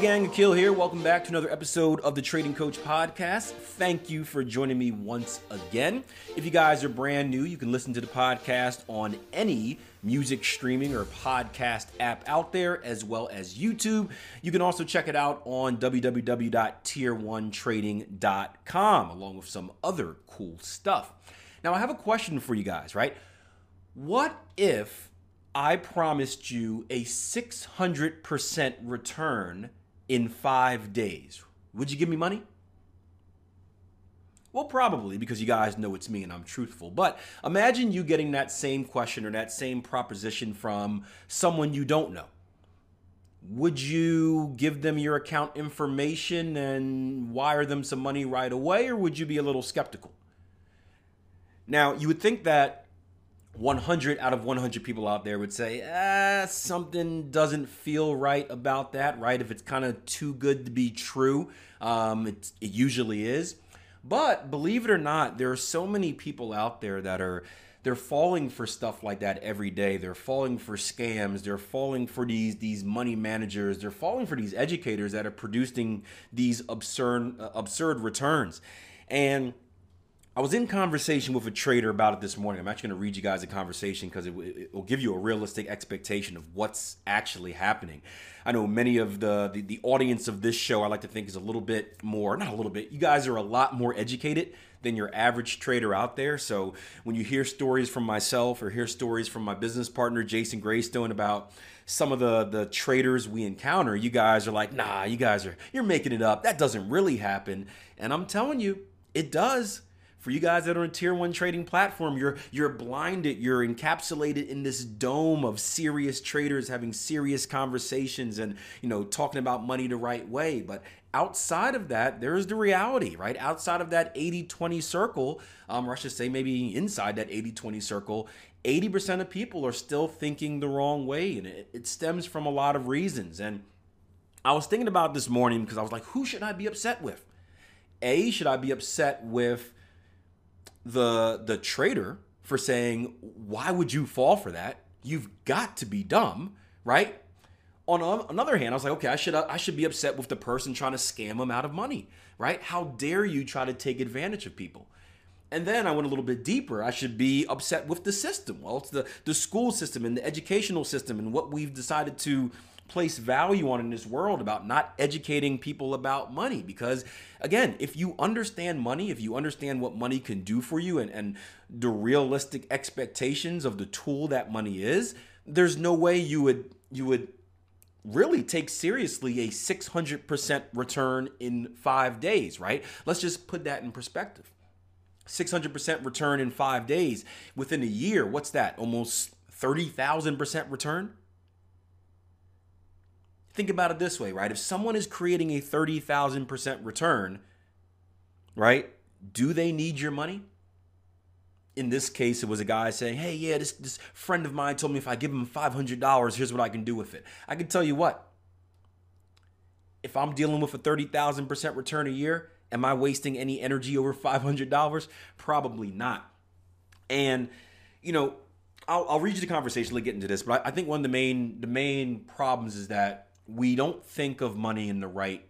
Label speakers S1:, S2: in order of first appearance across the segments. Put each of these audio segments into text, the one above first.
S1: Gang, Akil here. Welcome back to another episode of the Trading Coach Podcast. Thank you for joining me once again. If you guys are brand new, you can listen to the podcast on any music streaming or podcast app out there, as well as YouTube. You can also check it out on www.tier1trading.com, along with some other cool stuff. Now, I have a question for you guys, right? What if I promised you a 600% return in five days? Would you give me money? Well, probably because you guys know it's me and I'm truthful. But imagine you getting that same question or that same proposition from someone you don't know. Would you give them your account information and wire them some money right away, or would you be a little skeptical? Now, you would think that 100 out of 100 people out there would say, ah, something doesn't feel right about that, right? If it's kind of too good to be true, um, it, it usually is. But believe it or not, there are so many people out there that are they're falling for stuff like that every day. They're falling for scams. They're falling for these these money managers. They're falling for these educators that are producing these absurd uh, absurd returns. And I was in conversation with a trader about it this morning. I'm actually going to read you guys a conversation because it, it, will give you a realistic expectation of what's actually happening. I know many of the, the, the audience of this show I like to think is a little bit more, not a little bit. You guys are a lot more educated than your average trader out there. So when you hear stories from myself or hear stories from my business partner Jason Graystone about some of the the traders we encounter, you guys are like, "Nah, you guys are you're making it up. That doesn't really happen." And I'm telling you, it does for you guys that are on tier one trading platform, you're you're blinded, you're encapsulated in this dome of serious traders having serious conversations and you know talking about money the right way. But outside of that, there's the reality, right? Outside of that 80-20 circle, um, or I should say maybe inside that 80-20 circle, 80% of people are still thinking the wrong way. And it, it stems from a lot of reasons. And I was thinking about this morning because I was like, who should I be upset with? A, should I be upset with the the trader for saying, "Why would you fall for that? You've got to be dumb, right?" On another hand, I was like, "Okay, I should I should be upset with the person trying to scam them out of money, right? How dare you try to take advantage of people?" And then I went a little bit deeper. I should be upset with the system. Well, it's the the school system and the educational system and what we've decided to place value on in this world about not educating people about money. Because again if you understand money if you understand what money can do for you and, and the realistic expectations of the tool that money is there's no way you would you would really take seriously a 600% return in five days right? Let's just put that in perspective. 600% return in five days. Within a year what's that? Almost 30000% return think about it this way, right? If someone is creating a 30,000% return, right? Do they need your money? In this case, it was a guy saying, Hey, yeah, this, this friend of mine told me if I give him $500, here's what I can do with it. I can tell you what, if I'm dealing with a 30,000% return a year, am I wasting any energy over $500? Probably not. And, you know, I'll, I'll read you the conversation. Let's get into this, but I, I think one of the main the main problems is that we don't think of money in the right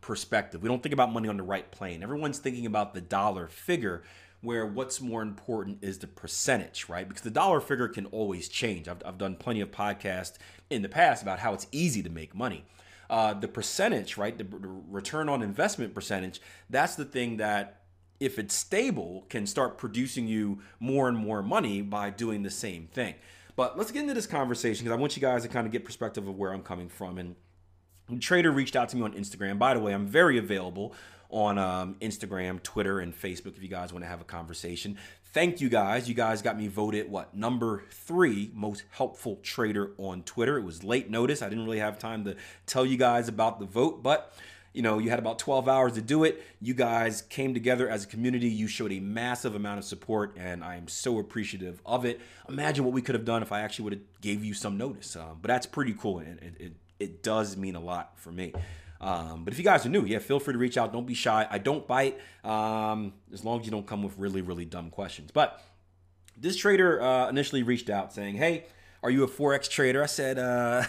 S1: perspective. We don't think about money on the right plane. Everyone's thinking about the dollar figure, where what's more important is the percentage, right? Because the dollar figure can always change. I've, I've done plenty of podcasts in the past about how it's easy to make money. Uh, the percentage, right? The, the return on investment percentage, that's the thing that if it's stable, can start producing you more and more money by doing the same thing. But let's get into this conversation because I want you guys to kind of get perspective of where I'm coming from. And Trader reached out to me on Instagram. By the way, I'm very available on um, Instagram, Twitter, and Facebook if you guys want to have a conversation. Thank you guys. You guys got me voted, what, number three most helpful trader on Twitter. It was late notice. I didn't really have time to tell you guys about the vote, but you know, you had about 12 hours to do it. You guys came together as a community. You showed a massive amount of support, and I am so appreciative of it. Imagine what we could have done if I actually would have gave you some notice. Um, but that's pretty cool, and it, it, it does mean a lot for me. Um, but if you guys are new, yeah, feel free to reach out. Don't be shy. I don't bite um, as long as you don't come with really, really dumb questions. But this trader uh, initially reached out saying, "Hey, are you a forex trader?" I said, uh,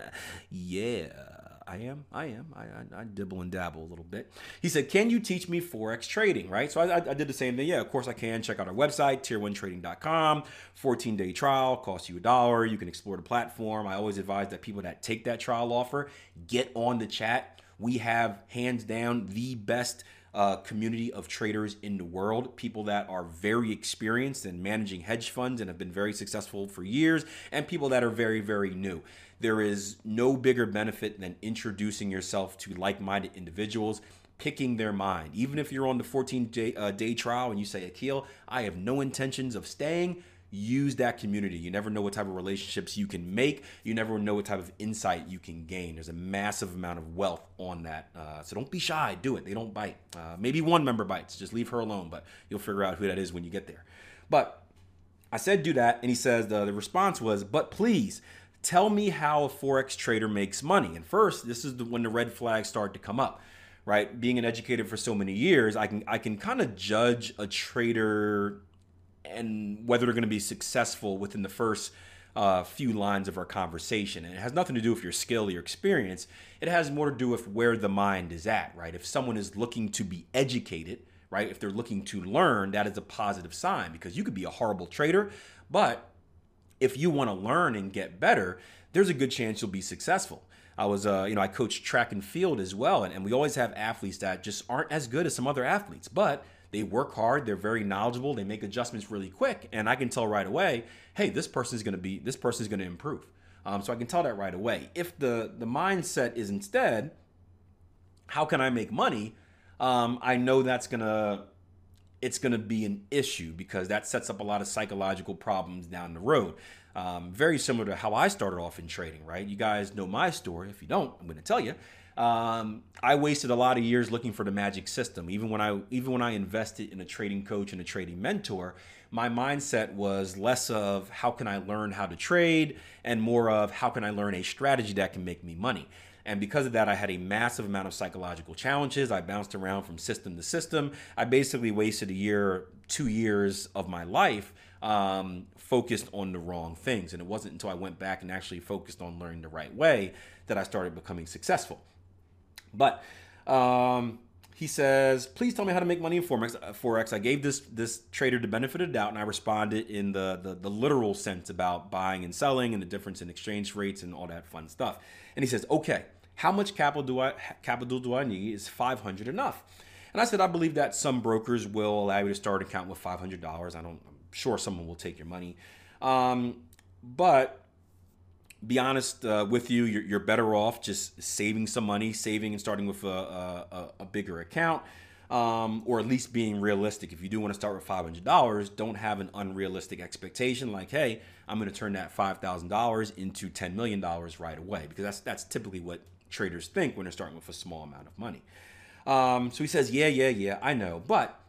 S1: "Yeah." I am. I am. I, I, I, dibble and dabble a little bit. He said, Can you teach me Forex trading? Right. So I, I did the same thing. Yeah, of course I can. Check out our website, tier1trading.com. 14 day trial, costs you a dollar. You can explore the platform. I always advise that people that take that trial offer get on the chat. We have hands down the best uh, community of traders in the world, people that are very experienced in managing hedge funds and have been very successful for years, and people that are very, very new. There is no bigger benefit than introducing yourself to like minded individuals picking their mind. Even if you're on the 14 day, uh, day trial and you say, Akil, I have no intentions of staying, use that community. You never know what type of relationships you can make. You never know what type of insight you can gain. There's a massive amount of wealth on that. Uh, so don't be shy. Do it. They don't bite. Uh, maybe one member bites. Just leave her alone, but you'll figure out who that is when you get there. But I said do that, and he says the, the response was, but please tell me how a forex trader makes money. And first, this is the, when the red flags start to come up. Right, being an educator for so many years, I can I can kind of judge a trader and whether they're going to be successful within the first uh, few lines of our conversation. And it has nothing to do with your skill or your experience. It has more to do with where the mind is at, right? If someone is looking to be educated, right? If they're looking to learn, that is a positive sign because you could be a horrible trader, but if you want to learn and get better, there's a good chance you'll be successful. I was, uh, you know, I coach track and field as well, and, and we always have athletes that just aren't as good as some other athletes, but they work hard, they're very knowledgeable, they make adjustments really quick, and I can tell right away, hey, this person is going to be, this person is going to improve. Um, so I can tell that right away. If the the mindset is instead, how can I make money? Um, I know that's gonna it's gonna be an issue because that sets up a lot of psychological problems down the road. Um, very similar to how I started off in trading, right? You guys know my story. If you don't, I'm going to tell you. Um, I wasted a lot of years looking for the magic system. Even when I even when I invested in a trading coach and a trading mentor, my mindset was less of how can I learn how to trade and more of how can I learn a strategy that can make me money. And because of that, I had a massive amount of psychological challenges. I bounced around from system to system. I basically wasted a year, two years of my life um, focused on the wrong things. And it wasn't until I went back and actually focused on learning the right way that I started becoming successful. But um, he says, "Please tell me how to make money in forex." Uh, forex. I gave this this trader the benefit of the doubt, and I responded in the, the the literal sense about buying and selling and the difference in exchange rates and all that fun stuff. And he says, "Okay, how much capital do I capital do I need? Is five hundred enough?" And I said, "I believe that some brokers will allow you to start an account with five hundred dollars. I don't. I'm sure someone will take your money, um, but." Be honest uh, with you, you're, you're, better off just saving some money, saving and starting with a, a, a bigger account, um, or at least being realistic. If you do want to start with $500, don't have an unrealistic expectation like, hey, I'm going to turn that $5,000 into $10 million right away, because that's, that's typically what traders think when they're starting with a small amount of money. Um, so he says, yeah, yeah, yeah, I know, but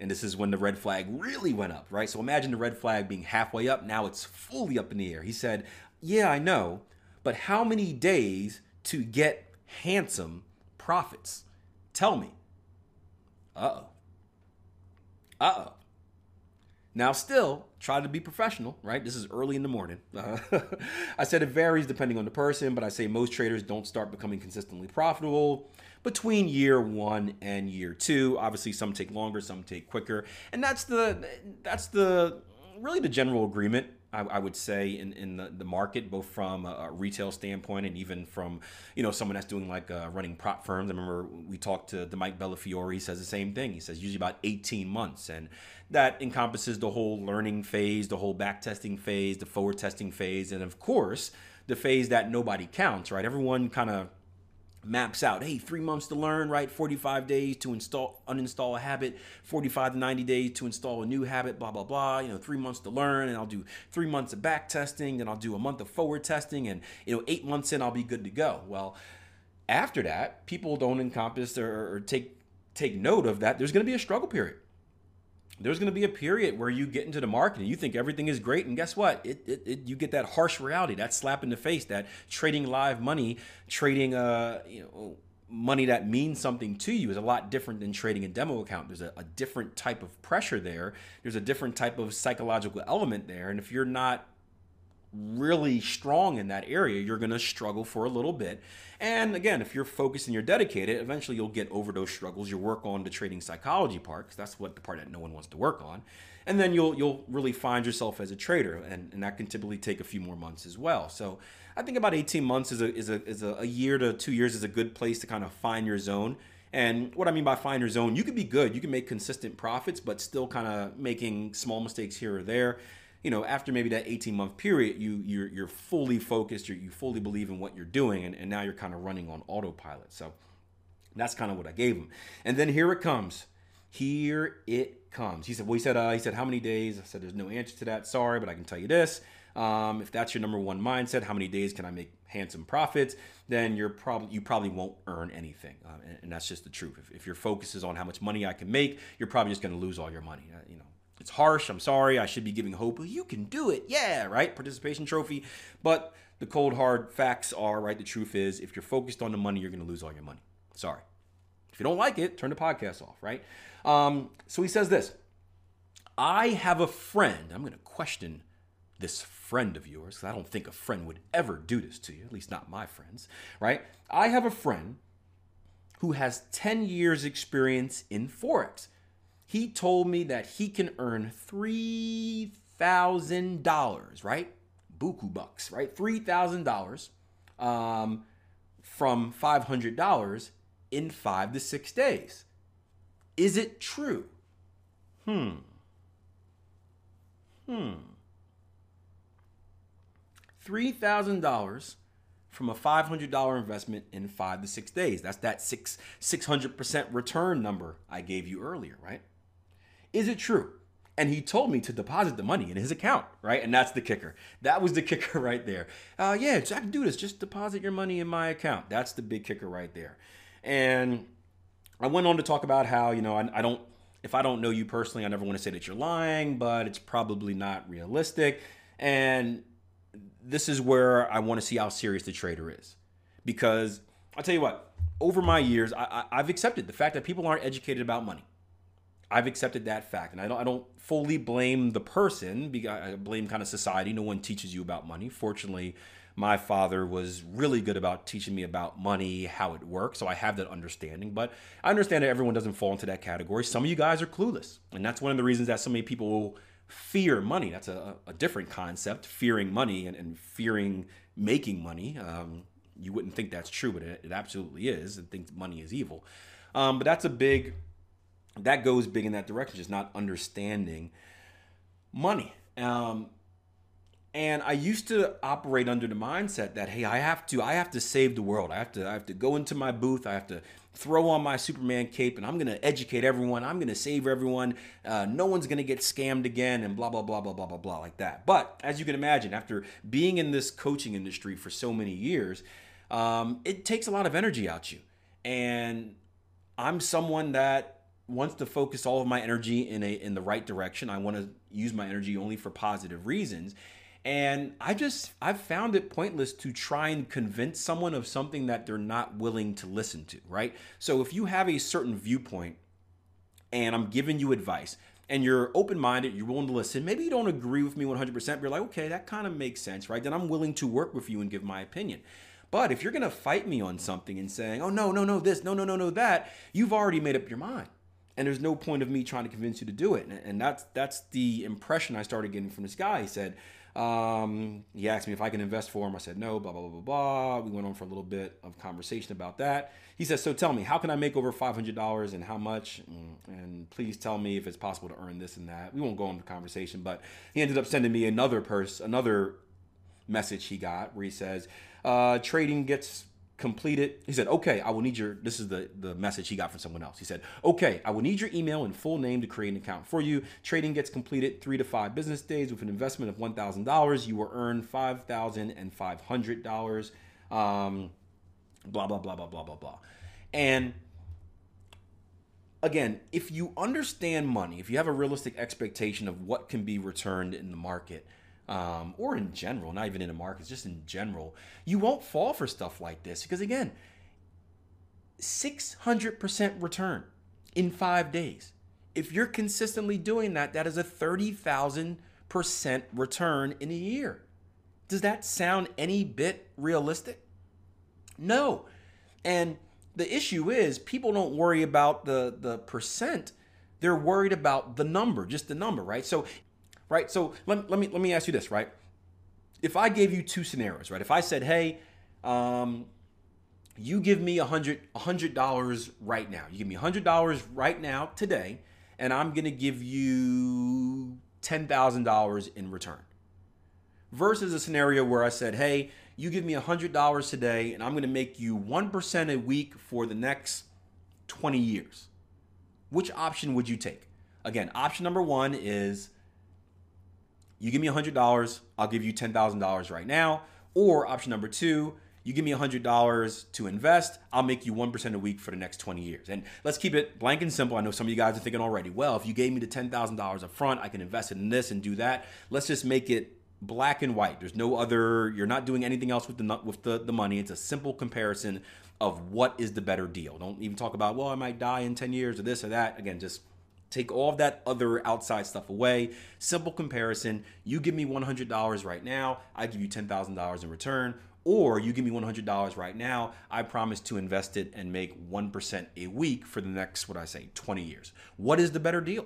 S1: and this is when the red flag really went up, right? So imagine the red flag being halfway up. Now it's fully up in the air. He said, yeah, I know, but how many days to get handsome profits? Tell me. Uh oh. Uh oh. Now, still, try to be professional, right? This is early in the morning. Uh, I said it varies depending on the person, but I say most traders don't start becoming consistently profitable between year one and year two. Obviously, some take longer, some take quicker, and that's the that's the really the general agreement I, I, would say in, in the, the market, both from a, retail standpoint and even from you know someone that's doing like uh, running prop firms. I remember we talked to the Mike Bellafiore. He says the same thing. He says usually about 18 months, and that encompasses the whole learning phase, the whole back testing phase, the forward testing phase, and of course the phase that nobody counts. Right? Everyone kind of maps out hey three months to learn right? 45 days to install uninstall a habit 45 to 90 days to install a new habit blah blah blah. You know three months to learn and i'll do three months of back testing then i'll do a month of forward testing and you know eight months in i'll be good to go. Well after that people don't encompass or, or take take note of that. There's going to be a struggle period there's going to be a period where you get into the market and you think everything is great and guess what? It, it, it, you get that harsh reality that slap in the face that trading live money trading uh you know money that means something to you is a lot different than trading a demo account. There's a, a different type of pressure there. There's a different type of psychological element there and if you're not really strong in that area, you're going to struggle for a little bit. And again, if you're focused and you're dedicated, eventually you'll get over those struggles. You'll work on the trading psychology part because that's what the part that no one wants to work on. And then you'll you'll really find yourself as a trader, and, and that can typically take a few more months as well. So I think about 18 months is a is a is a, a year to two years is a good place to kind of find your zone. And what I mean by find your zone, you can be good, you can make consistent profits, but still kind of making small mistakes here or there you know, after maybe that 18 month period, you you're, you're fully focused, you're, you fully believe in what you're doing, and, and now you're kind of running on autopilot. So that's kind of what I gave him. And then here it comes. Here it comes. He said, well, he said, uh, he said, how many days? I said, there's no answer to that. Sorry, but I can tell you this. Um, if that's your number one mindset, how many days can I make handsome profits? Then you're probably you probably won't earn anything, uh, and, and, that's just the truth. If, if, your focus is on how much money I can make, you're probably just going to lose all your money. Uh, you know, it's harsh. I'm sorry. I should be giving hope. You can do it. Yeah, right? Participation trophy. But the cold, hard facts are, right? The truth is, if you're focused on the money, you're going to lose all your money. Sorry. If you don't like it, turn the podcast off, right? Um, so he says this I have a friend. I'm going to question this friend of yours because I don't think a friend would ever do this to you, at least not my friends, right? I have a friend who has 10 years' experience in Forex he told me that he can earn $3,000, right? Buku bucks, right? $3,000 um, from $500 in five to six days. Is it true? Hmm. Hmm. $3,000 from a $500 investment in five to six days. That's that six, 600% return number I gave you earlier, right? Is it true? And he told me to deposit the money in his account, right? And that's the kicker. That was the kicker right there. Uh, yeah, can do this. Just deposit your money in my account. That's the big kicker right there. And I went on to talk about how, you know, I, I don't, if I don't know you personally, I never want to say that you're lying, but it's probably not realistic. And this is where I want to see how serious the trader is. Because I'll tell you what, over my years, I, I, have accepted the fact that people aren't educated about money. I've accepted that fact, and I don't, I don't fully blame the person. I blame kind of society. No one teaches you about money. Fortunately, my father was really good about teaching me about money, how it works. So I have that understanding. But I understand that everyone doesn't fall into that category. Some of you guys are clueless, and that's one of the reasons that so many people fear money. That's a, a different concept, fearing money and, and fearing making money. Um, you wouldn't think that's true, but it, it absolutely is, and think money is evil. Um, but that's a big that goes big in that direction, just not understanding money. Um, and I used to operate under the mindset that hey, I have to, I have to save the world. I have to, I have to go into my booth. I have to throw on my Superman cape, and I'm to educate everyone. I'm to save everyone. Uh, no one's to get scammed again, and blah blah blah blah blah blah blah like that. But as you can imagine, after being in this coaching industry for so many years, um, it takes a lot of energy out you. And I'm someone that wants to focus all of my energy in a in the right direction. I want to use my energy only for positive reasons. And I just I've found it pointless to try and convince someone of something that they're not willing to listen to, right? So if you have a certain viewpoint and I'm giving you advice and you're open-minded, you're willing to listen, maybe you don't agree with me 100%, but you're like, "Okay, that kind of makes sense, right?" Then I'm willing to work with you and give my opinion. But if you're going to fight me on something and saying, "Oh no, no, no, this, no, no, no, no, that," you've already made up your mind and there's no point of me trying to convince you to do it. And, that's that's the impression I started getting from this guy. He said, um, he asked me if I can invest for him. I said no. Blah blah blah blah blah. We went on for a little bit of conversation about that. He says, so tell me, how can I make over five hundred dollars and how much? And, and please tell me if it's possible to earn this and that. We won't go into conversation, but he ended up sending me another person, another message he got where he says, uh, trading gets completed. He said, okay, I will need your, this is the, the message he got from someone else. He said, okay, I will need your email and full name to create an account for you. Trading gets completed three to five business days with an investment of $1,000. You will earn $5,500. Um, blah, blah, blah, blah, blah, blah, blah. And again, if you understand money, if you have a realistic expectation of what can be returned in the market, um, or in general, not even in the markets, just in general, you won't fall for stuff like this because again, 600% return in five days. If you're consistently doing that, that is a 30,000% return in a year. Does that sound any bit realistic? No. And the issue is people don't worry about the the percent. They're worried about the number, just the number, right? So right? So let, let me let me ask you this, right? If I gave you two scenarios, right? If I said, "Hey, um, you give me a hundred a hundred dollars right now. You give me a hundred dollars right now today, and I'm gonna give you ten thousand dollars in return." Versus a scenario where I said, "Hey, you give me a hundred dollars today, and I'm gonna make you one percent a week for the next twenty years." Which option would you take? Again, option number one is you give me $100, I'll give you $10,000 right now. Or option number two, you give me $100 to invest, I'll make you 1% a week for the next 20 years. And let's keep it blank and simple. I know some of you guys are thinking already, well, if you gave me the $10,000 up front, I can invest in this and do that. Let's just make it black and white. There's no other, you're not doing anything else with the, with the, the money. It's a simple comparison of what is the better deal. Don't even talk about, well, I might die in 10 years or this or that. Again, just Take all of that other outside stuff away. Simple comparison. You give me $100 right now, I give you $10,000 in return. Or you give me $100 right now, I promise to invest it and make 1% a week for the next, what I say, 20 years. What is the better deal?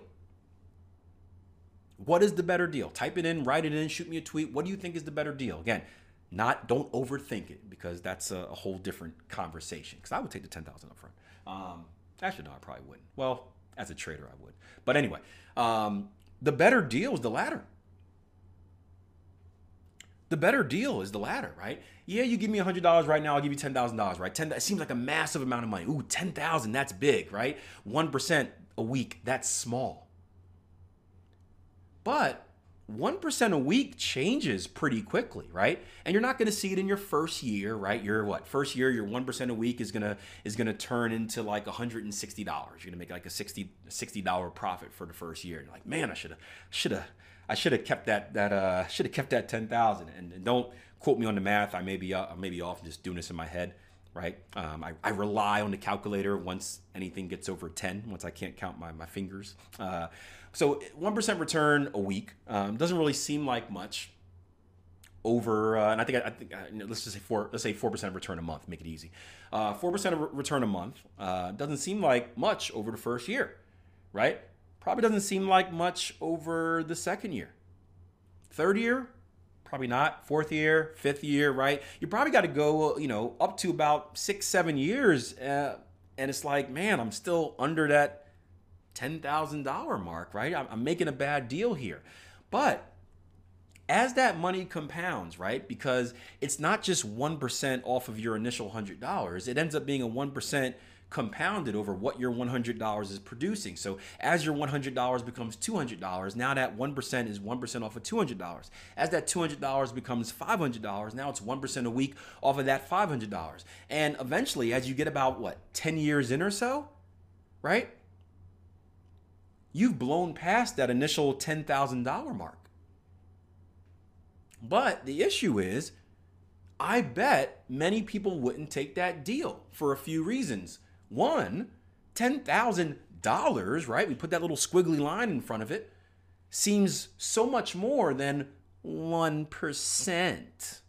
S1: What is the better deal? Type it in, write it in, shoot me a tweet. What do you think is the better deal? Again, not don't overthink it because that's a, a whole different conversation. Because I would take the 10,000 up front. Um, actually, no, I probably wouldn't. Well, as a trader, I would. But anyway, um, the better deal is the latter. The better deal is the latter, right? Yeah, you give me $100 right now, I'll give you $10,000, right? 10, it seems like a massive amount of money. Ooh, 10,000, that's big, right? 1% a week, that's small. But 1% a week changes pretty quickly, right? And you're not going to see it in your first year, right? Your what? First year your 1% a week is going to is going to turn into like $160. You're going to make like a 60 $60 profit for the first year. you're like, "Man, I should have should have I should have kept that that uh should have kept that 10,000." And, and don't quote me on the math. I may be uh, I may be off I'm just doing this in my head right? Um, I, I, rely on the calculator once anything gets over 10, once I can't count my, my fingers. Uh, so 1% return a week um, doesn't really seem like much over, uh, and I think, I, think uh, let's just say four, let's say 4% return a month, make it easy. 4% uh, of return a month uh, doesn't seem like much over the first year, right? Probably doesn't seem like much over the second year. Third year, Probably not. Fourth year, fifth year, right? You probably got to go, you know, up to about six, seven years. Uh, and it's like, man, I'm still under that $10,000 mark, right? I'm, I'm making a bad deal here. But as that money compounds, right? Because it's not just 1% off of your initial $100, it ends up being a 1% compounded over what your $100 is producing. So as your $100 becomes $200, now that 1% is 1% off of $200. As that $200 becomes $500, now it's 1% a week off of that $500. And eventually, as you get about what, 10 years in or so, right? You've blown past that initial $10,000 mark. But the issue is, I bet many people wouldn't take that deal for a few reasons. One, $10,000, right? We put that little squiggly line in front of it, seems so much more than 1%,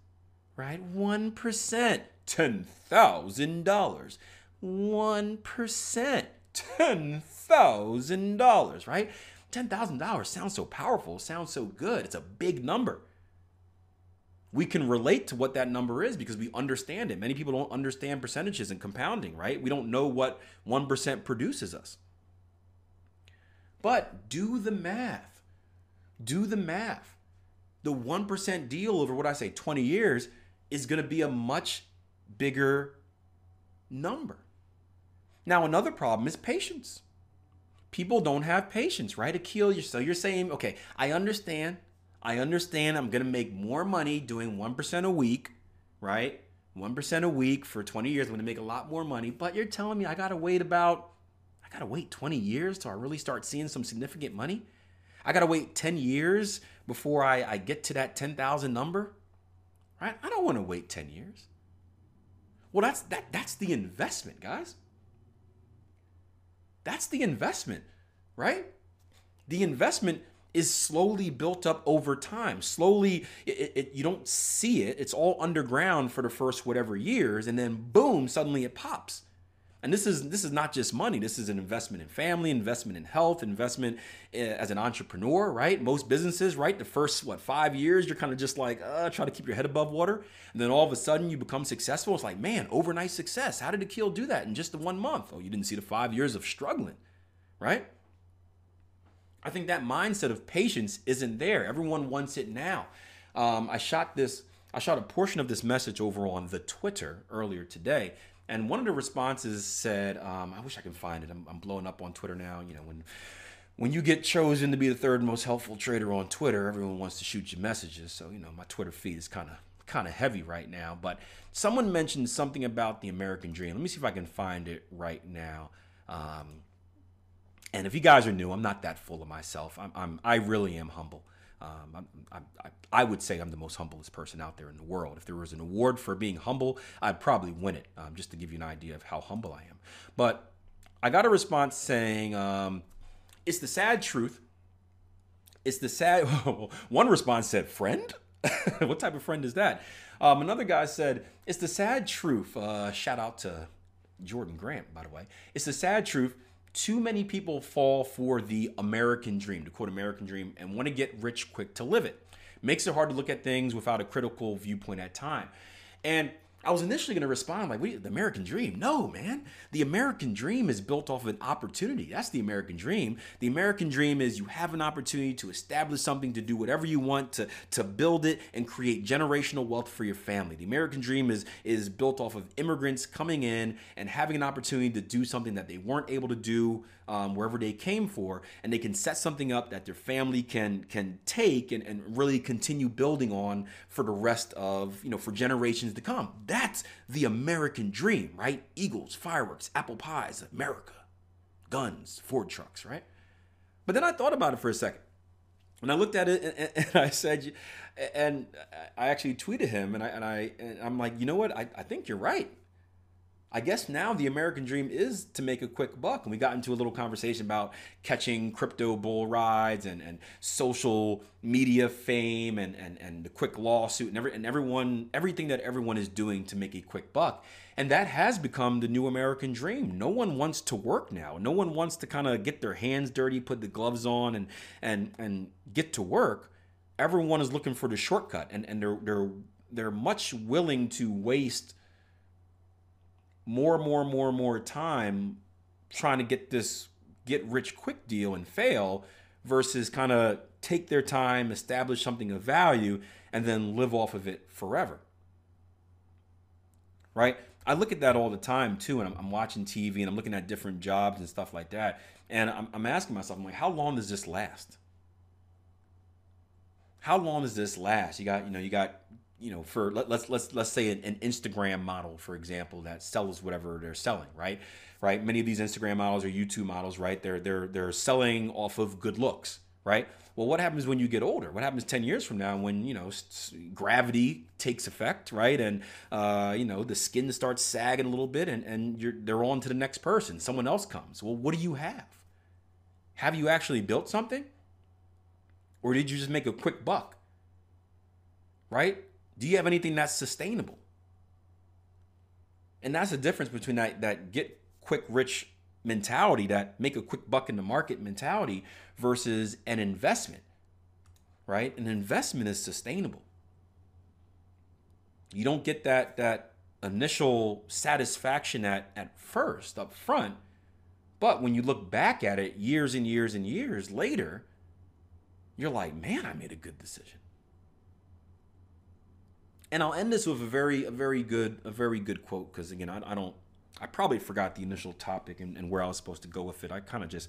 S1: right? 1%, $10,000. 1%, $10,000, right? $10,000 sounds so powerful, sounds so good. It's a big number we can relate to what that number is because we understand it. Many people don't understand percentages and compounding, right? We don't know what 1% produces us. But do the math. Do the math. The 1% deal over what I say 20 years is going to be a much bigger number. Now, another problem is patience. People don't have patience, right? Akil, so you're saying, okay, I understand I understand I'm going to make more money doing 1% a week, right? 1% a week for 20 years. I'm going to make a lot more money, but you're telling me I got to wait about, I got to wait 20 years till I really start seeing some significant money? I got to wait 10 years before I, I get to that 10,000 number, right? I don't want to wait 10 years. Well, that's that that's the investment, guys. That's the investment, right? The investment is slowly built up over time. Slowly, it, it, you don't see it. It's all underground for the first whatever years, and then boom, suddenly it pops. And this is this is not just money. This is an investment in family, investment in health, investment eh, as an entrepreneur, right? Most businesses, right? The first what five years, you're kind of just like uh, try to keep your head above water, and then all of a sudden you become successful. It's like, man, overnight success. How did Akil do that in just the one month? Oh, you didn't see the five years of struggling, right? I think that mindset of patience isn't there. Everyone wants it now. Um, I shot this. I shot a portion of this message over on the Twitter earlier today and one of the responses said, um, I wish I could find it. I'm, I'm, blowing up on Twitter now. You know, when when you get chosen to be the third most helpful trader on Twitter, everyone wants to shoot you messages. So you know, my Twitter feed is kind of kind of heavy right now. But someone mentioned something about the American dream. Let me see if I can find it right now. Um, and if you guys are new, I'm not that full of myself. I'm, I'm I really am humble. Um, I, I, I, would say I'm the most humblest person out there in the world. If there was an award for being humble, I'd probably win it, um, just to give you an idea of how humble I am. But I got a response saying, um, It's the sad truth. It's the sad. One response said, Friend? what type of friend is that? Um, another guy said, It's the sad truth. Uh, shout out to Jordan Grant, by the way. It's the sad truth too many people fall for the American dream, to quote American dream, and want to get rich quick to live it. Makes it hard to look at things without a critical viewpoint at time. And I was initially going to respond like, "Wait, the American dream?" No, man. The American dream is built off of an opportunity. That's the American dream. The American dream is you have an opportunity to establish something, to do whatever you want, to to build it and create generational wealth for your family. The American dream is is built off of immigrants coming in and having an opportunity to do something that they weren't able to do um, wherever they came for, and they can set something up that their family can can take and, and really continue building on for the rest of you know for generations to come. That's the American dream, right? Eagles, fireworks, apple pies, America, guns, Ford trucks, right? But then I thought about it for a second. And I looked at it and, and I said, and I actually tweeted him and I and I and I'm like, you know what? I, I think you're right. I guess now the American dream is to make a quick buck. And we got into a little conversation about catching crypto bull rides and, and social media fame and, and, and the quick lawsuit and, every, and everyone everything that everyone is doing to make a quick buck. And that has become the new American dream. No one wants to work now. No one wants to kind of get their hands dirty, put the gloves on and and and get to work. Everyone is looking for the shortcut and, and they're they're they're much willing to waste more and more and more and more time trying to get this get rich quick deal and fail versus kind of take their time, establish something of value, and then live off of it forever. Right? I look at that all the time too, and I'm, I'm watching TV and I'm looking at different jobs and stuff like that. And I'm, I'm asking myself, I'm like, how long does this last? How long does this last? You got, you know, you got you know, for let, us let's let's say an, an, Instagram model, for example, that sells whatever they're selling, right? Right. Many of these Instagram models or YouTube models, right? They're they're they're selling off of good looks, right? Well, what happens when you get older? What happens ten years from now when you know gravity takes effect, right? And uh, you know the skin starts sagging a little bit, and and you're they're on to the next person. Someone else comes. Well, what do you have? Have you actually built something, or did you just make a quick buck? Right? Do you have anything that's sustainable? And that's the difference between that, that get quick rich mentality, that make a quick buck in the market mentality versus an investment, right? An investment is sustainable. You don't get that that initial satisfaction at, at first up front, but when you look back at it years and years and years later, you're like, man, I made a good decision and I'll end this with a very, a very good, a very good quote because again, I, I, don't, I probably forgot the initial topic and, and where I was supposed to go with it. I kind of just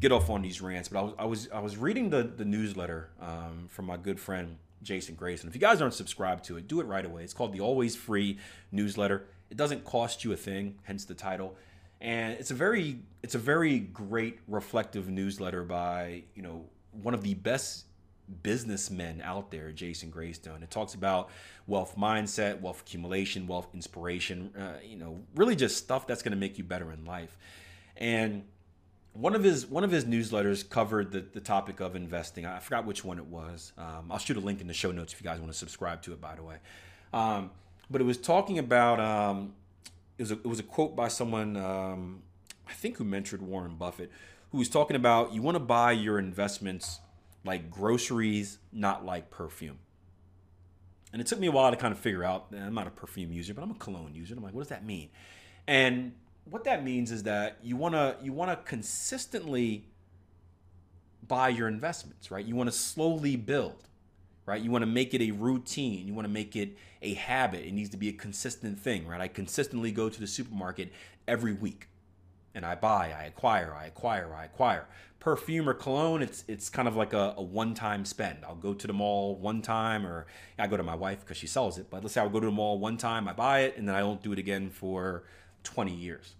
S1: get off on these rants, but I was, I was, I was reading the the newsletter um, from my good friend Jason Graystone. If you guys aren't subscribed to it, do it right away. It's called the Always Free newsletter. It doesn't cost you a thing, hence the title. And it's a very, it's a very great reflective newsletter by you know one of the best businessmen out there, Jason Graystone. It talks about wealth mindset, wealth accumulation, wealth inspiration, uh, you know, really just stuff that's going to make you better in life. And one of his one of his newsletters covered the, the topic of investing. I forgot which one it was. Um, I'll shoot a link in the show notes if you guys want to subscribe to it. By the way, um, but it was talking about um, it was a, it was a quote by someone um, I think who mentored Warren Buffett, who was talking about you want to buy your investments like groceries, not like perfume. And it took me a while to kind of figure out. I'm not a perfume user, but I'm a cologne user. I'm like, what does that mean? And what that means is that you want to you want to consistently buy your investments, right? You want to slowly build, right? You want to make it a routine. You want to make it a habit. It needs to be a consistent thing, right? I consistently go to the supermarket every week and I buy, I acquire, I acquire, I acquire. Perfume or cologne, it's it's kind of like a, a one-time spend. I'll go to the mall one time, or I go to my wife because she sells it. But let's say I'll go to the mall one time, I buy it, and then I don't do it again for 20 years.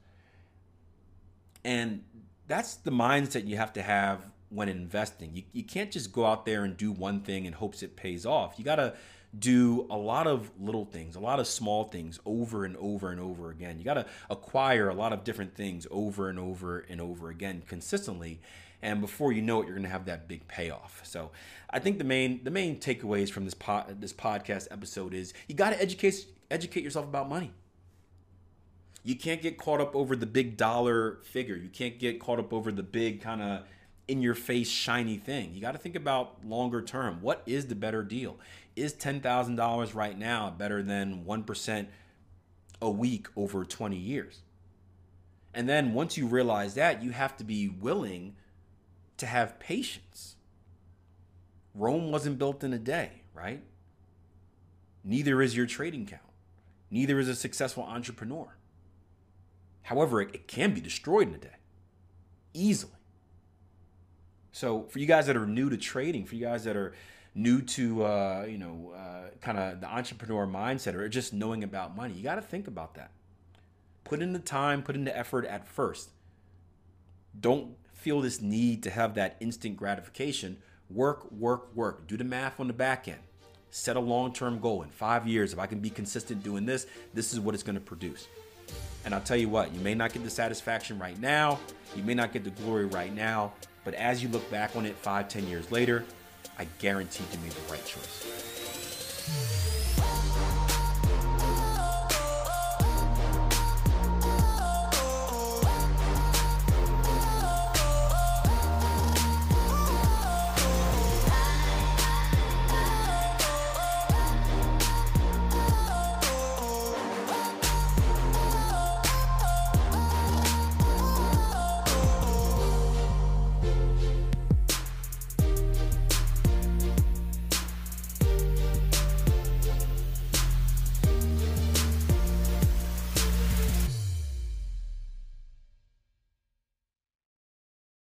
S1: And that's the mindset you have to have when investing. You, you can't just go out there and do one thing in hopes it pays off. You got to do a lot of little things, a lot of small things over and over and over again. You got to acquire a lot of different things over and over and over again consistently. And before you know it, you're going to have that big payoff. So, I think the main the main takeaways from this pod, this podcast episode is you got to educate educate yourself about money. You can't get caught up over the big dollar figure. You can't get caught up over the big kind of in your face shiny thing. You got to think about longer term. What is the better deal? Is $10,000 right now better than 1% a week over 20 years? And then once you realize that, you have to be willing to have patience. Rome wasn't built in a day, right? Neither is your trading count. Neither is a successful entrepreneur. However, it, it can be destroyed in a day easily. So for you guys that are new to trading, for you guys that are new to uh, you know uh, kind of the entrepreneur mindset or just knowing about money, you got to think about that. Put in the time, put in the effort at first. Don't feel this need to have that instant gratification. Work, work, work. Do the math on the back end. Set a long term goal. In five years, if I can be consistent doing this, this is what it's going to produce. And I'll tell you what, you may not get the satisfaction right now, you may not get the glory right now, but as you look back on it five, ten years later, I guarantee you made the right choice.